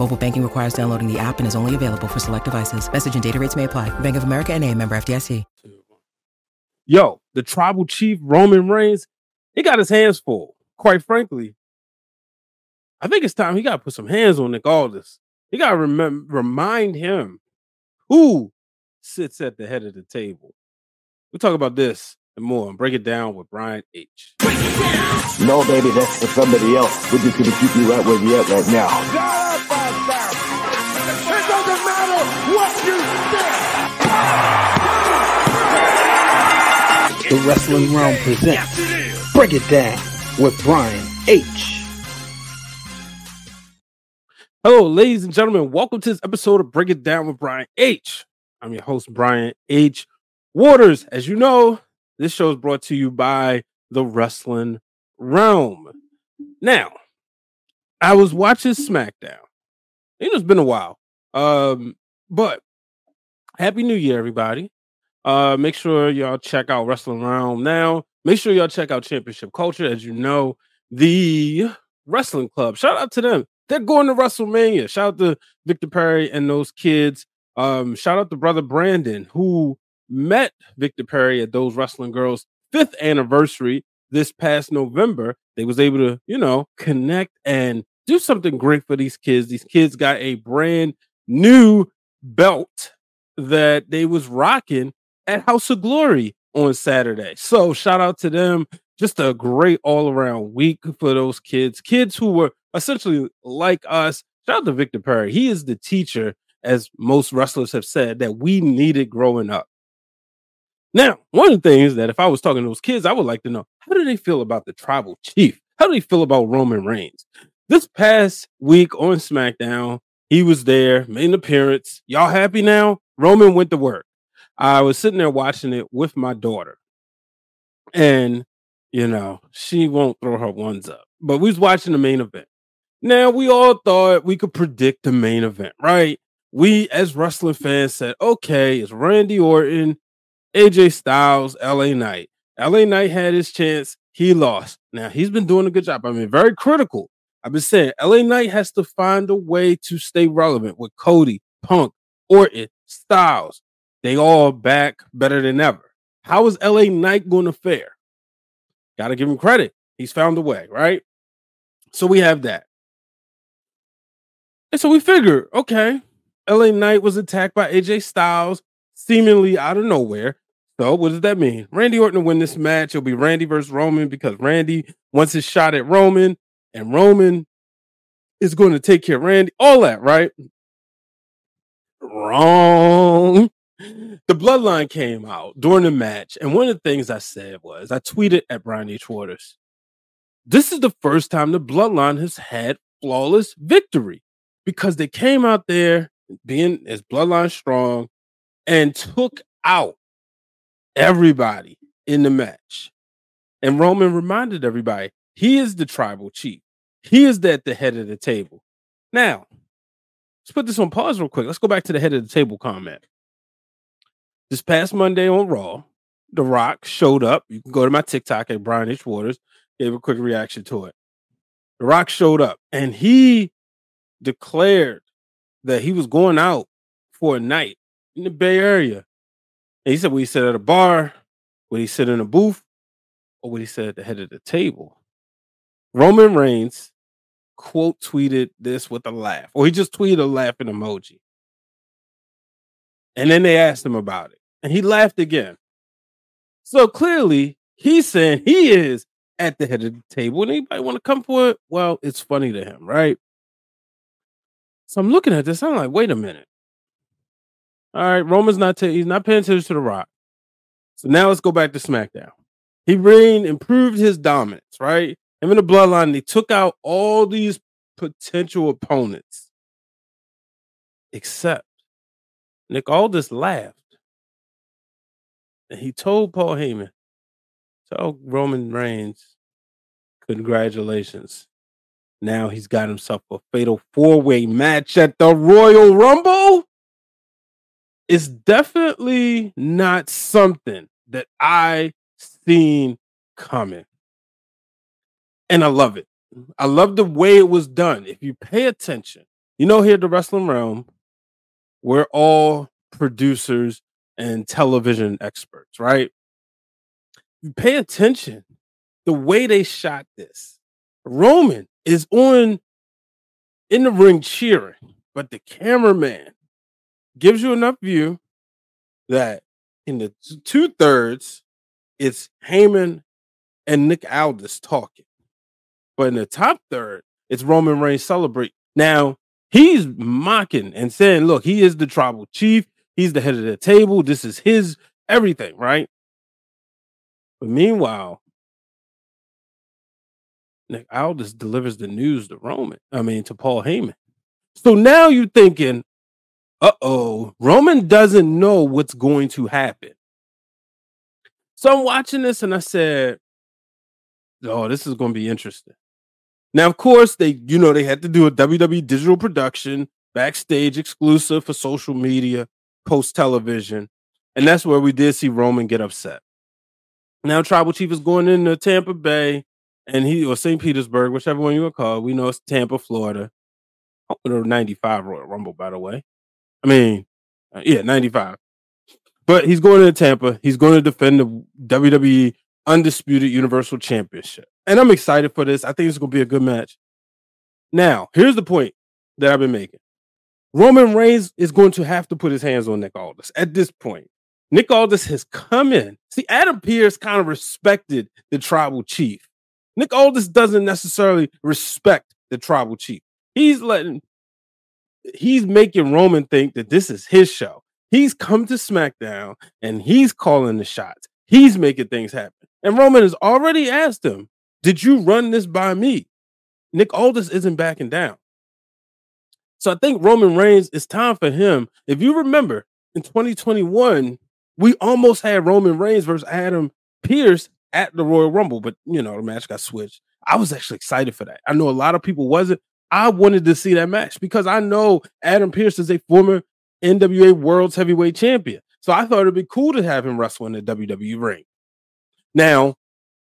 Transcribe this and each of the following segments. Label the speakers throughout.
Speaker 1: Mobile banking requires downloading the app and is only available for select devices. Message and data rates may apply. Bank of America and a member FDIC.
Speaker 2: Yo, the tribal chief Roman Reigns, he got his hands full. Quite frankly, I think it's time he got to put some hands on Nick Aldis. He got to remem- remind him who sits at the head of the table. We'll talk about this and more and break it down with Brian H.
Speaker 3: No, baby, that's for somebody else. We're just gonna keep you right where you're at right now.
Speaker 4: It doesn't matter what you think.
Speaker 5: The Wrestling Wrealm presents Break It Down with Brian H.
Speaker 2: Hello, ladies and gentlemen. Welcome to this episode of Break It Down with Brian H. I'm your host, Brian H. Waters. As you know, this show is brought to you by the Wrestling Wrealm. Now, I was watching SmackDown. You know, it's been a while. Um, but Happy New Year, everybody. Uh, make sure y'all check out Wrestling Wrealm now. Make sure y'all check out Championship Culture. As you know, the wrestling club. Shout out to them. They're going to WrestleMania. Shout out to Victor Perry and those kids. Um, shout out to brother Brandon who met Victor Perry at those wrestling girls' fifth anniversary this past November. They was able to, you know, connect and do something great for these kids. These kids got a brand new belt that they was rocking at House of Glory on Saturday. So shout out to them. Just a great all around week for those kids. Kids who were essentially like us. Shout out to Victor Perry. He is the teacher, as most wrestlers have said, that we needed growing up. Now, one of the things that if I was talking to those kids, I would like to know how do they feel about the tribal chief? How do they feel about Roman Reigns? This past week on SmackDown, he was there, made an appearance. Y'all happy now? Roman went to work. I was sitting there watching it with my daughter. And, you know, she won't throw her ones up. But we was watching the main event. Now, we all thought we could predict the main event, right? We, as wrestling fans, said, okay, it's Randy Orton, AJ Styles, LA Knight. LA Knight had his chance. He lost. Now, he's been doing a good job. I mean, very critical. I've been saying LA Knight has to find a way to stay relevant with Cody, Punk, Orton, Styles. They all back better than ever. How is LA Knight going to fare? Got to give him credit. He's found a way, right? So we have that. And so we figure, okay, LA Knight was attacked by AJ Styles seemingly out of nowhere. So what does that mean? Randy Orton to win this match. It'll be Randy versus Roman because Randy wants his shot at Roman, and Roman is going to take care of Randy. All that, right? Wrong. The bloodline came out during the match, and one of the things I said was I tweeted at Brian H. Waters. This is the first time the bloodline has had flawless victory because they came out there being as bloodline strong and took out everybody in the match. And Roman reminded everybody he is the tribal chief. He is at the head of the table. Now, let's put this on pause real quick. Let's go back to the head of the table comment. This past Monday on Raw, The Rock showed up. You can go to my TikTok at Brian H. Waters, gave a quick reaction to it. The Rock showed up and he declared that he was going out for a night in the Bay Area. And he said, Would he sit at a bar? Would he sit in a booth? Or would he sit at the head of the table? Roman Reigns quote tweeted this with a laugh, or he just tweeted a laughing emoji. And then they asked him about it, and he laughed again. So clearly, He's saying he is at the head of the table. And anybody want to come for it? Well, it's funny to him, right? So I'm looking at this. I'm like, wait a minute. All right, Roman's not t- he's not paying attention to the Rock. So now let's go back to SmackDown. He reigned, improved his dominance, right? Him and the Bloodline, they took out all these potential opponents, except Nick Aldis laughed and he told Paul Heyman, "Tell Roman Reigns, congratulations. Now he's got himself a fatal four-way match at the Royal Rumble." It's definitely not something that I seen coming. And I love it. I love the way it was done. If you pay attention, you know, here at the Wrestling Wrealm, we're all producers and television experts, right? You pay attention the way they shot this. Roman is on in the ring cheering, but the cameraman gives you enough view that in the two thirds, it's Heyman and Nick Aldis talking. But in the top third, it's Roman Reigns celebrate. Now, he's mocking and saying, look, he is the tribal chief. He's the head of the table. This is his everything, right? But meanwhile, Nick Aldis delivers the news to Roman. I mean, to Paul Heyman. So now you're thinking, uh oh, Roman doesn't know what's going to happen. So I'm watching this and I said, oh, this is going to be interesting. Now, of course, they, you know, they had to do a WWE digital production, backstage exclusive for social media, post television. And that's where we did see Roman get upset. Now, Tribal Chief is going into Tampa Bay and he, or St. Petersburg, whichever one you would call. We know it's Tampa, Florida. The 95 Royal Rumble, by the way. I mean, uh, yeah, 95. But he's going to Tampa. He's going to defend the WWE Undisputed Universal Championship. And I'm excited for this. I think it's going to be a good match. Now, here's the point that I've been making Roman Reigns is going to have to put his hands on Nick Aldis at this point. Nick Aldis has come in. See, Adam Pearce kind of respected the tribal chief. Nick Aldis doesn't necessarily respect the tribal chief. He's letting he's making Roman think that this is his show. He's come to SmackDown and he's calling the shots. He's making things happen. And Roman has already asked him, Did you run this by me? Nick Aldis isn't backing down. So I think Roman Reigns, it's time for him. If you remember in 2021, we almost had Roman Reigns versus Adam Pearce at the Royal Rumble, but you know, the match got switched. I was actually excited for that. I know a lot of people wasn't. I wanted to see that match because I know Adam Pearce is a former NWA World's Heavyweight Champion. So I thought it'd be cool to have him wrestle in the WWE ring. Now,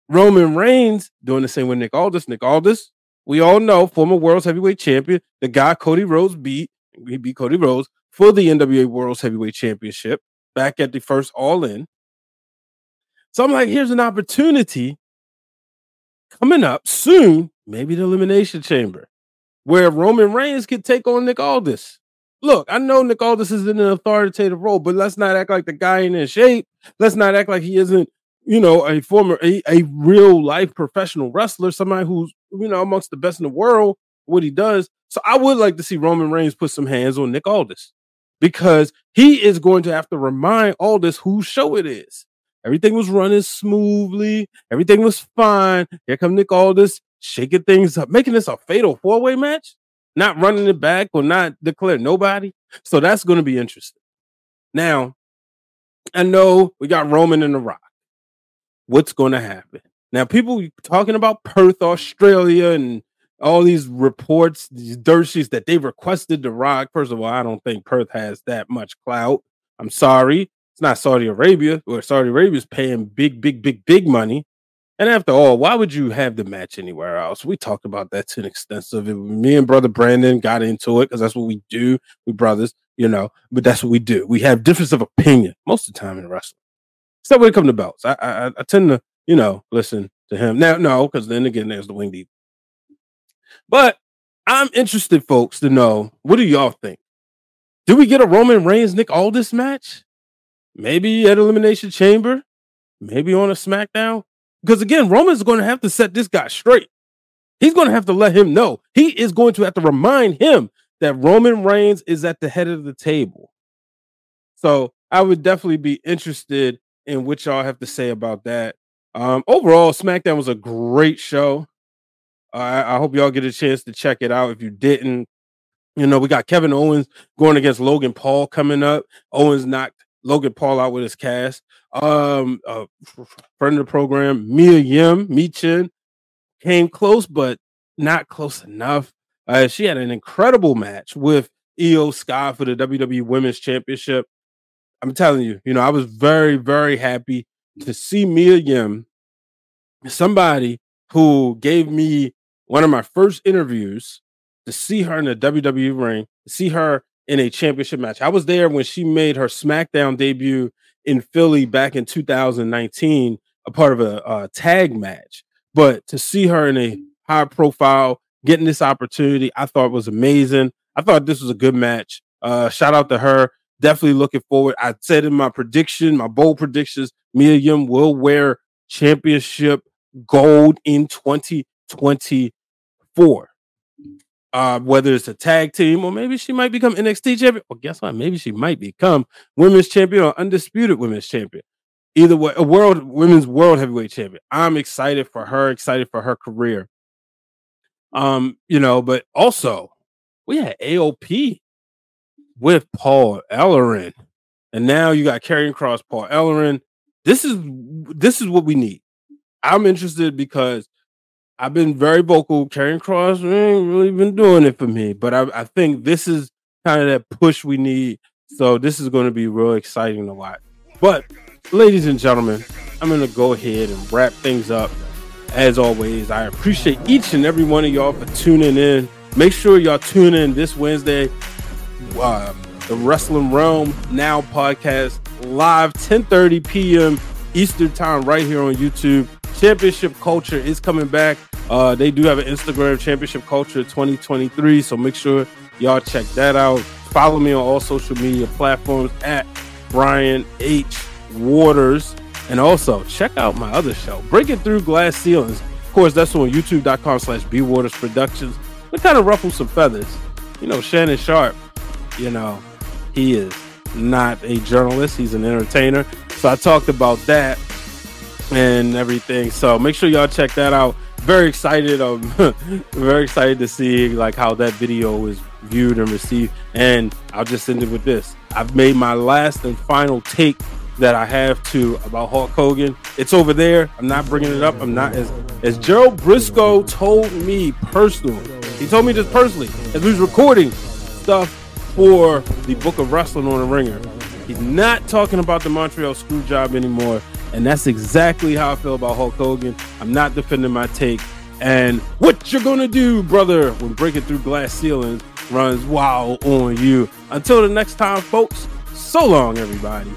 Speaker 2: Roman Reigns doing the same with Nick Aldis. Nick Aldis, we all know, former World's Heavyweight Champion, the guy Cody Rhodes beat. He beat Cody Rhodes for the NWA World's Heavyweight Championship back at the first All In. So I'm like, here's an opportunity coming up soon, maybe the Elimination Chamber, where Roman Reigns could take on Nick Aldis. Look, I know Nick Aldis is in an authoritative role, but let's not act like the guy ain't in shape. Let's not act like he isn't, you know, a former, a, a real life professional wrestler, somebody who's, you know, amongst the best in the world, what he does. So I would like to see Roman Reigns put some hands on Nick Aldis because he is going to have to remind Aldis whose show it is. Everything was running smoothly. Everything was fine. Here come Nick Aldis shaking things up, making this a fatal four way match not running it back or not declare nobody. So that's going to be interesting. Now, I know we got Roman and The Rock. What's going to happen? Now, people talking about Perth, Australia, and all these reports, these dirt sheets that they requested to Rock. First of all, I don't think Perth has that much clout. I'm sorry. It's not Saudi Arabia, where Saudi Arabia is paying big, big, big, big money and after all, why would you have the match anywhere else? We talked about that to an extensive. Me and brother Brandon got into it because that's what we do. We brothers, you know, but that's what we do. We have difference of opinion most of the time in wrestling. So when it comes to belts, I, I, I tend to, you know, listen to him. Now, no, because then again, there's the wing deep. But I'm interested, folks, to know what do y'all think? Do we get a Roman Reigns Nick Aldis match? Maybe at Elimination Chamber? Maybe on a SmackDown? Because again, Roman's going to have to set this guy straight. He's going to have to let him know. He is going to have to remind him that Roman Reigns is at the head of the table. So I would definitely be interested in what y'all have to say about that. Um, overall, SmackDown was a great show. I, I hope y'all get a chance to check it out. If you didn't, you know, we got Kevin Owens going against Logan Paul coming up. Owens knocked Logan Paul out with his cast. Um, uh, friend of the program, Mia Yim, Michin, came close, but not close enough. Uh, she had an incredible match with Iyo Sky for the WWE Women's Championship. I'm telling you, you know, I was very, very happy to see Mia Yim, somebody who gave me one of my first interviews to see her in the WWE ring, to see her in a championship match. I was there when she made her SmackDown debut in Philly back in 2019, a part of a, a tag match. But to see her in a high profile, getting this opportunity, I thought was amazing. I thought this was a good match. Uh, shout out to her. Definitely looking forward. I said in my prediction, my bold predictions, Mia Yim will wear championship gold in 2024. Uh, whether it's a tag team or maybe she might become NXT champion. Well, guess what? Maybe she might become women's champion or undisputed women's champion. Either way, a world women's world heavyweight champion. I'm excited for her, excited for her career. Um, you know, but also we had AOP with Paul Ellering, and now you got Karrion Kross Paul Ellering. This is this is what we need. I'm interested because I've been very vocal. Karrion Kross ain't really been doing it for me, but I, I think this is kind of that push we need. So this is going to be real exciting to watch. But ladies and gentlemen, I'm going to go ahead and wrap things up. As always, I appreciate each and every one of y'all for tuning in. Make sure y'all tune in this Wednesday. Uh, the Wrestling Wrealm Now podcast live 10:30 p.m. Eastern time right here on YouTube. Championship Culture is coming back. Uh, they do have an Instagram Championship Culture 2023, so make sure y'all check that out. Follow me on all social media platforms at Brian H. Waters. And also check out my other show, Breaking Through Glass Ceilings. Of course, that's on youtube.com slash B Waters Productions. We kind of ruffle some feathers. You know, Shannon Sharpe, you know, he is not a journalist, he's an entertainer. So I talked about that and everything. So make sure y'all check that out. Very excited. Um, very excited to see like how that video is viewed and received. And I'll just end it with this. I've made my last and final take that I have to about Hulk Hogan. It's over there. I'm not bringing it up. I'm not as as Gerald Brisco told me personally. He told me this personally as we was recording stuff for the Book of Wrestling on the Ringer. He's not talking about the Montreal screw job anymore. And that's exactly how I feel about Hulk Hogan. I'm not defending my take. And what you're gonna do, brother, when breaking through glass ceilings runs wild on you. Until the next time, folks, so long, everybody.